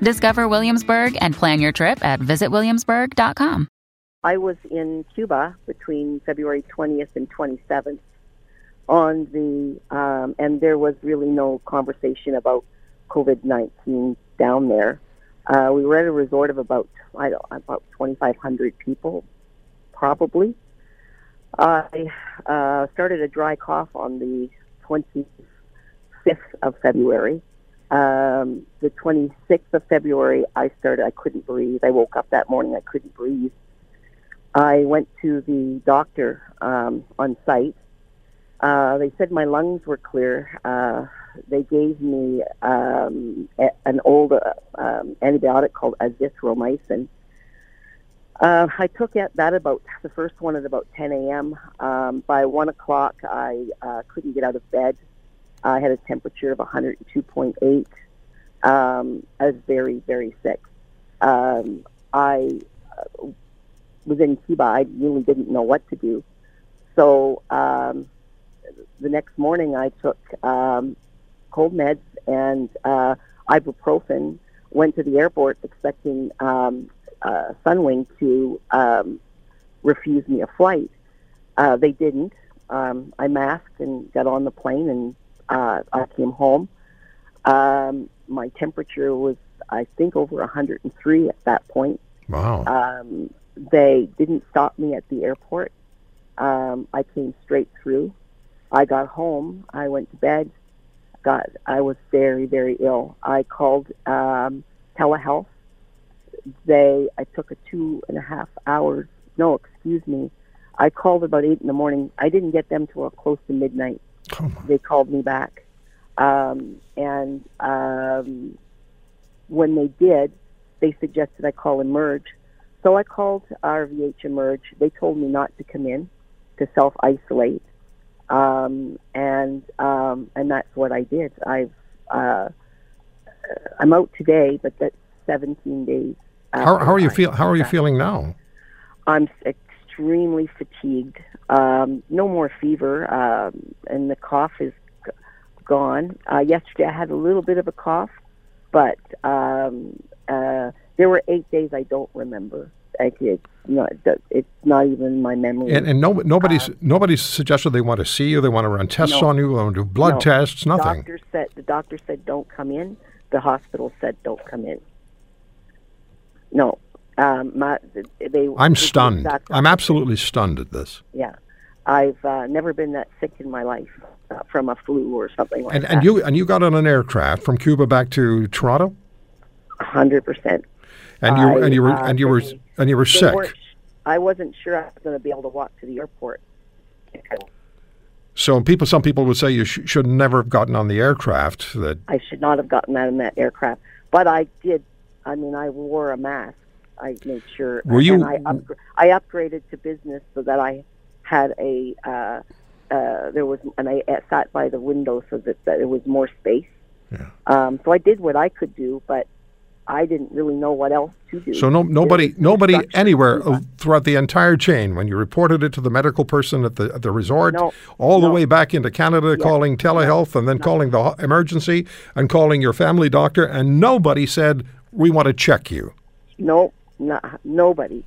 Discover Williamsburg and plan your trip at visitwilliamsburg.com. I was in Cuba between February 20th and 27th on the, um, and there was really no conversation about COVID 19 down there. Uh, we were at a resort of about, I don't, about 2,500 people, probably. I uh, started a dry cough on the 25th of February. Um, the 26th of February, I started, I couldn't breathe. I woke up that morning, I couldn't breathe. I went to the doctor um, on site. Uh, they said my lungs were clear. Uh, they gave me um, a, an old uh, um, antibiotic called azithromycin. Uh, I took that about the first one at about 10 a.m. Um, by one o'clock, I uh, couldn't get out of bed. I had a temperature of 102.8. Um, I was very, very sick. Um, I uh, was in Cuba. I really didn't know what to do. So um, the next morning, I took um, cold meds and uh, ibuprofen. Went to the airport expecting um, uh, Sunwing to um, refuse me a flight. Uh, they didn't. Um, I masked and got on the plane and uh, I came home. Um, my temperature was, I think, over 103 at that point. Wow. Um, they didn't stop me at the airport. Um, I came straight through. I got home. I went to bed. Got. I was very, very ill. I called um, telehealth. They. I took a two and a half hours. No, excuse me. I called about eight in the morning. I didn't get them till close to midnight Oh, they called me back. Um, and um, when they did, they suggested I call Emerge. So I called RVH Emerge. They told me not to come in, to self isolate, um, and um, and that's what I did. I've uh, I'm out today, but that's 17 days. how, how are you feel? How are you feeling now? I'm extremely fatigued. Um, no more fever, um, and the cough is g- gone. Uh, yesterday I had a little bit of a cough, but um, uh, there were eight days I don't remember. Like it's not, it's not even my memory. And, and no, nobody's nobody's suggested they want to see you. They want to run tests No. on you. They want to do blood No. tests. Nothing. Doctor said the doctor said don't come in. The hospital said don't come in. No, um, my, they. I'm it's the stunned. I'm absolutely stunned at this. Yeah, I've uh, never been that sick in my life uh, from a flu or something like And that. and you and you got on an aircraft from Cuba back to Toronto, hundred percent. and you I, and you were uh, and you were they- and you were They sick. I wasn't sure I was going to be able to walk to the airport. So people, some people would say you sh- should never have gotten on the aircraft. That I should not have gotten in that aircraft, but I did. I mean, I wore a mask. I made sure. Were you- And I, upgr- I upgraded to business so that I had a. Uh, uh, there was, and I uh, sat by the window so that, that there was more space. Yeah. Um, so I did what I could do, but I didn't really know what else to do. so no nobody nobody anywhere uh, throughout the entire chain when you reported it to the medical person at the at the resort, No. all the way back into Canada, calling telehealth and then calling the emergency and calling your family doctor, and nobody said we want to check you. No, no, nobody.